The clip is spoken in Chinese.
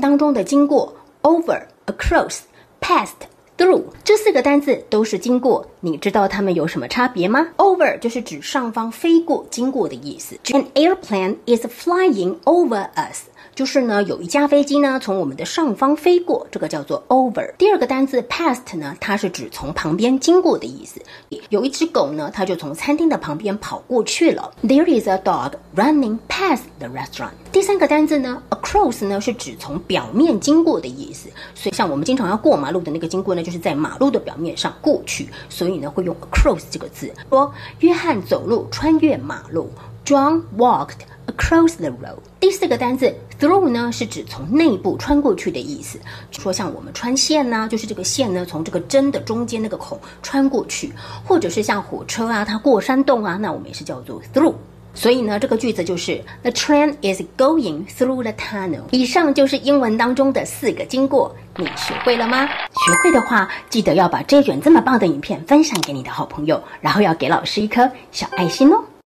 当中的经过 over、across、past。Through 这四个单字都是经过，你知道它们有什么差别吗？Over 就是指上方飞过、经过的意思。An airplane is flying over us. 就是呢，有一架飞机呢从我们的上方飞过，这个叫做 over。第二个单词 past 呢，它是指从旁边经过的意思。有一只狗呢，它就从餐厅的旁边跑过去了。There is a dog running past the restaurant。第三个单词呢，across 呢是指从表面经过的意思。所以像我们经常要过马路的那个经过呢，就是在马路的表面上过去，所以呢会用 across 这个字。说约翰走路穿越马路，John walked across the road。四个单词 through 呢，是指从内部穿过去的意思。说像我们穿线呢，就是这个线呢从这个针的中间那个孔穿过去，或者是像火车啊，它过山洞啊，那我们也是叫做 through。所以呢，这个句子就是 The train is going through the tunnel。以上就是英文当中的四个经过，你学会了吗？学会的话，记得要把这卷这么棒的影片分享给你的好朋友，然后要给老师一颗小爱心哦。